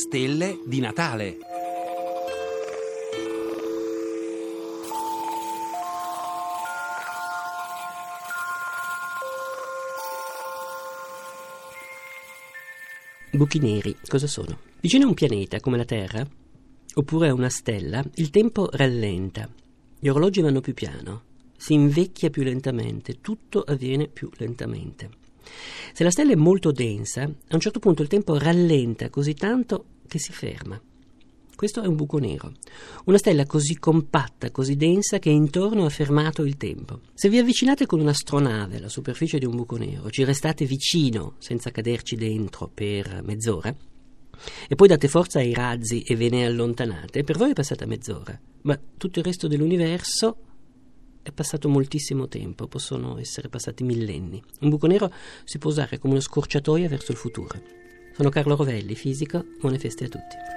stelle di Natale. Buchi neri cosa sono? Vicino a un pianeta come la Terra, oppure a una stella, il tempo rallenta, gli orologi vanno più piano, si invecchia più lentamente, tutto avviene più lentamente. Se la stella è molto densa, a un certo punto il tempo rallenta così tanto che si ferma. Questo è un buco nero, una stella così compatta, così densa che intorno ha fermato il tempo. Se vi avvicinate con un'astronave alla superficie di un buco nero, ci restate vicino senza caderci dentro per mezz'ora, e poi date forza ai razzi e ve ne allontanate, per voi è passata mezz'ora, ma tutto il resto dell'universo è passato moltissimo tempo, possono essere passati millenni. Un buco nero si può usare come una scorciatoia verso il futuro. Sono Carlo Rovelli, fisico, buone feste a tutti.